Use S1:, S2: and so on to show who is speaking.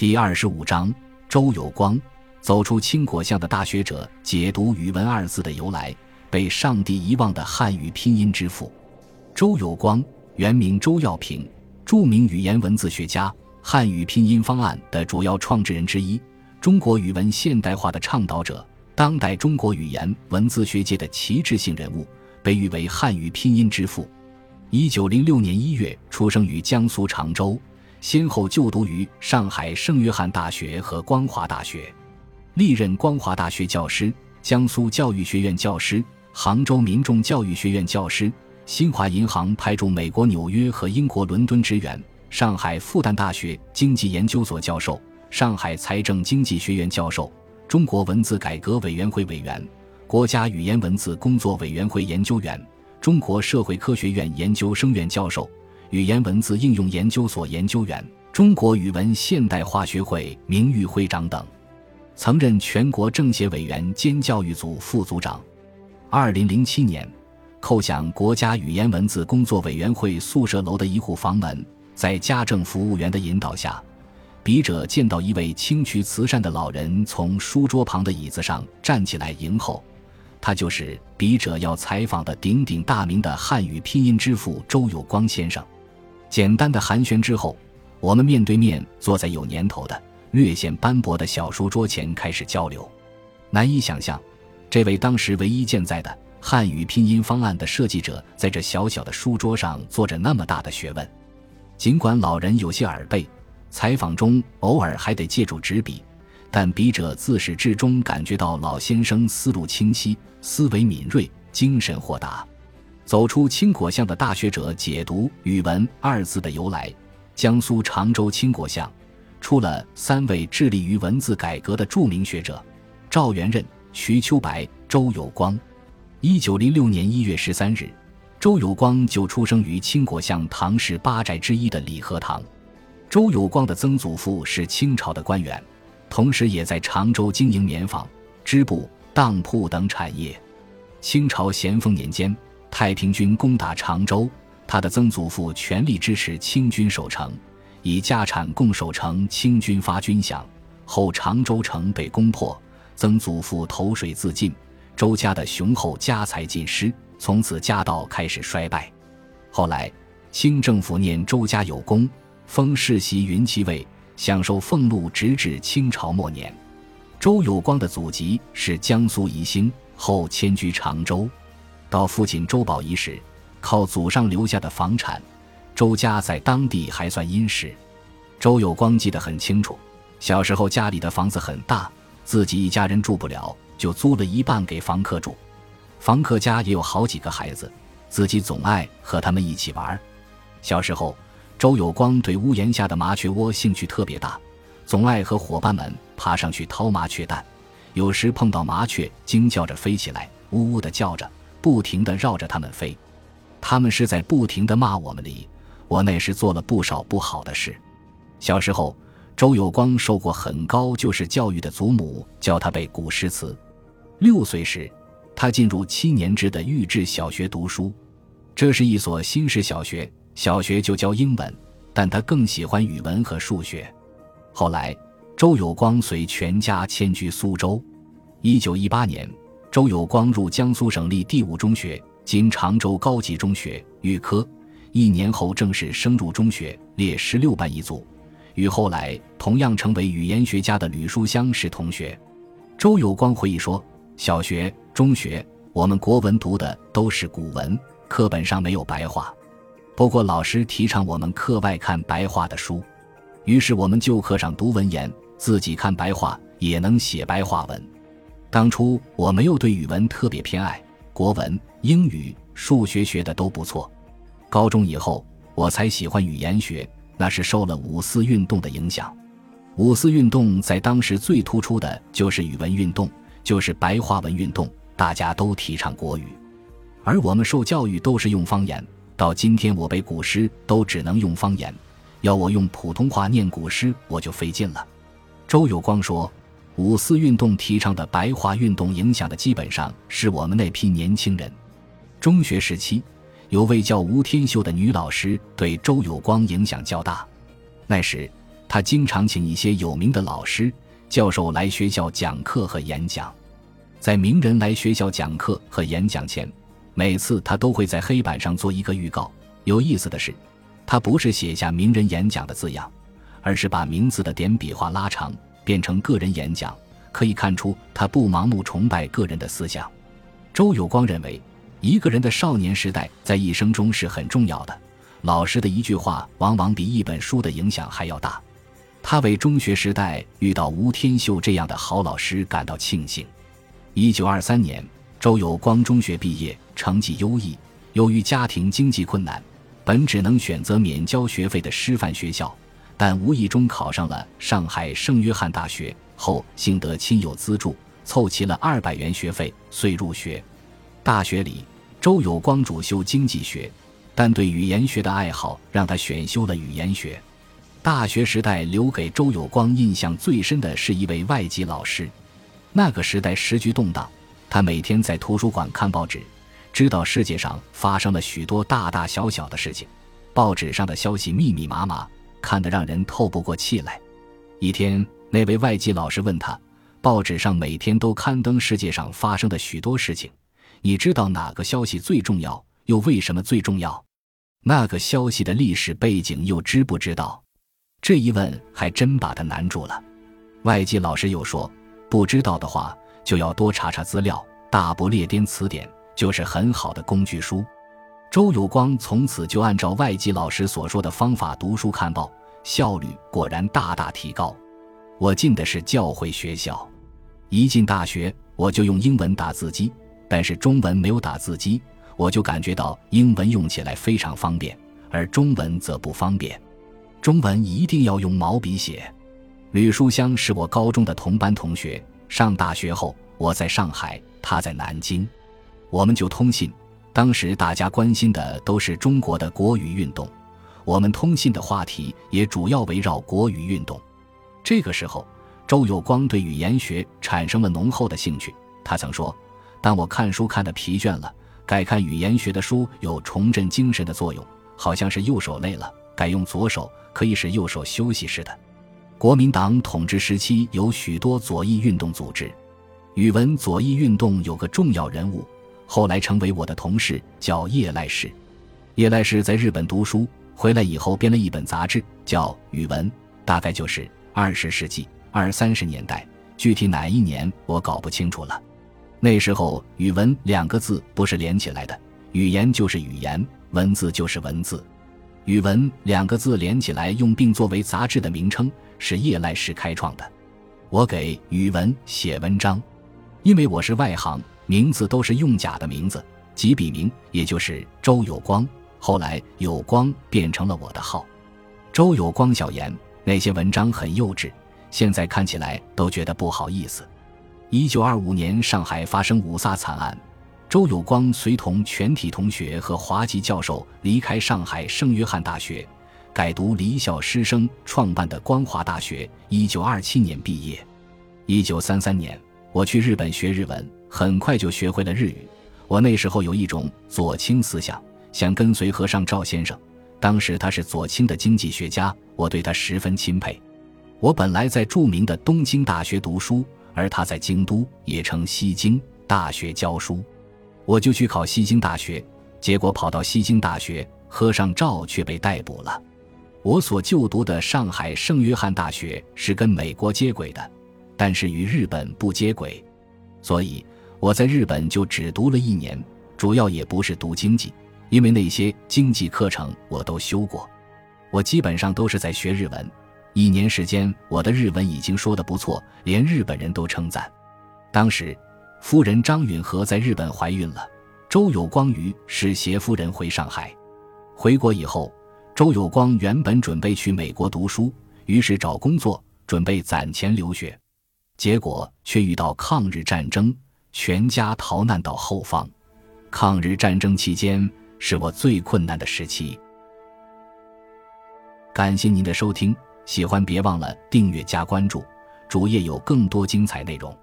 S1: 第二十五章，周有光走出青果巷的大学者解读“语文”二字的由来，被上帝遗忘的汉语拼音之父。周有光原名周耀平，著名语言文字学家，汉语拼音方案的主要创制人之一，中国语文现代化的倡导者，当代中国语言文字学界的旗帜性人物，被誉为汉语拼音之父。一九零六年一月出生于江苏常州。先后就读于上海圣约翰大学和光华大学，历任光华大学教师、江苏教育学院教师、杭州民众教育学院教师、新华银行派驻美国纽约和英国伦敦职员、上海复旦大学经济研究所教授、上海财政经济学院教授、中国文字改革委员会委员、国家语言文字工作委员会研究员、中国社会科学院研究生院教授。语言文字应用研究所研究员、中国语文现代化学会名誉会长等，曾任全国政协委员兼教育组副组长。二零零七年，叩响国家语言文字工作委员会宿舍楼的一户房门，在家政服务员的引导下，笔者见到一位清渠慈善的老人从书桌旁的椅子上站起来迎候，他就是笔者要采访的鼎鼎大名的汉语拼音之父周有光先生。简单的寒暄之后，我们面对面坐在有年头的、略显斑驳的小书桌前开始交流。难以想象，这位当时唯一健在的汉语拼音方案的设计者，在这小小的书桌上做着那么大的学问。尽管老人有些耳背，采访中偶尔还得借助纸笔，但笔者自始至终感觉到老先生思路清晰、思维敏锐、精神豁达。走出青果巷的大学者解读“语文”二字的由来。江苏常州青果巷出了三位致力于文字改革的著名学者：赵元任、瞿秋白、周有光。一九零六年一月十三日，周有光就出生于青果巷唐氏八宅之一的李和堂。周有光的曾祖父是清朝的官员，同时也在常州经营棉纺、织布、当铺等产业。清朝咸丰年间。太平军攻打常州，他的曾祖父全力支持清军守城，以家产共守城。清军发军饷后，常州城被攻破，曾祖父投水自尽，周家的雄厚家财尽失，从此家道开始衰败。后来，清政府念周家有功，封世袭云骑尉，享受俸禄，直至清朝末年。周有光的祖籍是江苏宜兴，后迁居常州。到父亲周宝仪时，靠祖上留下的房产，周家在当地还算殷实。周有光记得很清楚，小时候家里的房子很大，自己一家人住不了，就租了一半给房客住。房客家也有好几个孩子，自己总爱和他们一起玩。小时候，周有光对屋檐下的麻雀窝兴趣特别大，总爱和伙伴们爬上去掏麻雀蛋。有时碰到麻雀，惊叫着飞起来，呜呜的叫着。不停地绕着他们飞，他们是在不停地骂我们里。我那时做了不少不好的事。小时候，周有光受过很高就是教育的祖母教他背古诗词。六岁时，他进入七年制的育志小学读书，这是一所新式小学，小学就教英文，但他更喜欢语文和数学。后来，周有光随全家迁居苏州。一九一八年。周有光入江苏省立第五中学（今常州高级中学）预科，一年后正式升入中学，列十六班一组，与后来同样成为语言学家的吕书香是同学。周有光回忆说：“小学、中学，我们国文读的都是古文，课本上没有白话。不过老师提倡我们课外看白话的书，于是我们就课上读文言，自己看白话，也能写白话文。”当初我没有对语文特别偏爱，国文、英语、数学学的都不错。高中以后，我才喜欢语言学，那是受了五四运动的影响。五四运动在当时最突出的就是语文运动，就是白话文运动，大家都提倡国语，而我们受教育都是用方言。到今天，我背古诗都只能用方言，要我用普通话念古诗，我就费劲了。周有光说。五四运动提倡的白话运动影响的基本上是我们那批年轻人。中学时期，有位叫吴天秀的女老师对周有光影响较大。那时，他经常请一些有名的老师、教授来学校讲课和演讲。在名人来学校讲课和演讲前，每次他都会在黑板上做一个预告。有意思的是，他不是写下名人演讲的字样，而是把名字的点笔画拉长，变成个人演讲。可以看出，他不盲目崇拜个人的思想。周有光认为，一个人的少年时代在一生中是很重要的。老师的一句话，往往比一本书的影响还要大。他为中学时代遇到吴天秀这样的好老师感到庆幸。一九二三年，周有光中学毕业，成绩优异。由于家庭经济困难，本只能选择免交学费的师范学校，但无意中考上了上海圣约翰大学。后幸得亲友资助，凑齐了二百元学费，遂入学。大学里，周有光主修经济学，但对语言学的爱好让他选修了语言学。大学时代留给周有光印象最深的是一位外籍老师。那个时代时局动荡，他每天在图书馆看报纸，知道世界上发生了许多大大小小的事情。报纸上的消息密密麻麻，看得让人透不过气来。一天。那位外籍老师问他：“报纸上每天都刊登世界上发生的许多事情，你知道哪个消息最重要？又为什么最重要？那个消息的历史背景又知不知道？”这一问还真把他难住了。外籍老师又说：“不知道的话，就要多查查资料，《大不列颠词典》就是很好的工具书。”周有光从此就按照外籍老师所说的方法读书看报，效率果然大大提高。我进的是教会学校，一进大学我就用英文打字机，但是中文没有打字机，我就感觉到英文用起来非常方便，而中文则不方便。中文一定要用毛笔写。吕书香是我高中的同班同学，上大学后我在上海，他在南京，我们就通信。当时大家关心的都是中国的国语运动，我们通信的话题也主要围绕国语运动。这个时候，周有光对语言学产生了浓厚的兴趣。他曾说：“当我看书看得疲倦了，改看语言学的书有重振精神的作用，好像是右手累了，改用左手可以使右手休息似的。”国民党统治时期有许多左翼运动组织，语文左翼运动有个重要人物，后来成为我的同事，叫叶赖氏。叶赖氏在日本读书，回来以后编了一本杂志，叫《语文》，大概就是。二十世纪二三十年代，具体哪一年我搞不清楚了。那时候“语文”两个字不是连起来的，语言就是语言，文字就是文字。“语文”两个字连起来用并作为杂志的名称，是叶赖氏开创的。我给“语文”写文章，因为我是外行，名字都是用假的名字，即笔名，也就是周有光。后来“有光”变成了我的号，周有光小言。那些文章很幼稚，现在看起来都觉得不好意思。一九二五年，上海发生五卅惨案，周有光随同全体同学和华籍教授离开上海圣约翰大学，改读离校师生创办的光华大学。一九二七年毕业。一九三三年，我去日本学日文，很快就学会了日语。我那时候有一种左倾思想，想跟随和尚赵先生。当时他是左倾的经济学家，我对他十分钦佩。我本来在著名的东京大学读书，而他在京都也称西京大学教书，我就去考西京大学。结果跑到西京大学，和尚赵却被逮捕了。我所就读的上海圣约翰大学是跟美国接轨的，但是与日本不接轨，所以我在日本就只读了一年，主要也不是读经济。因为那些经济课程我都修过，我基本上都是在学日文。一年时间，我的日文已经说得不错，连日本人都称赞。当时，夫人张允和在日本怀孕了，周有光于是携夫人回上海。回国以后，周有光原本准备去美国读书，于是找工作，准备攒钱留学，结果却遇到抗日战争，全家逃难到后方。抗日战争期间。是我最困难的时期。感谢您的收听，喜欢别忘了订阅加关注，主页有更多精彩内容。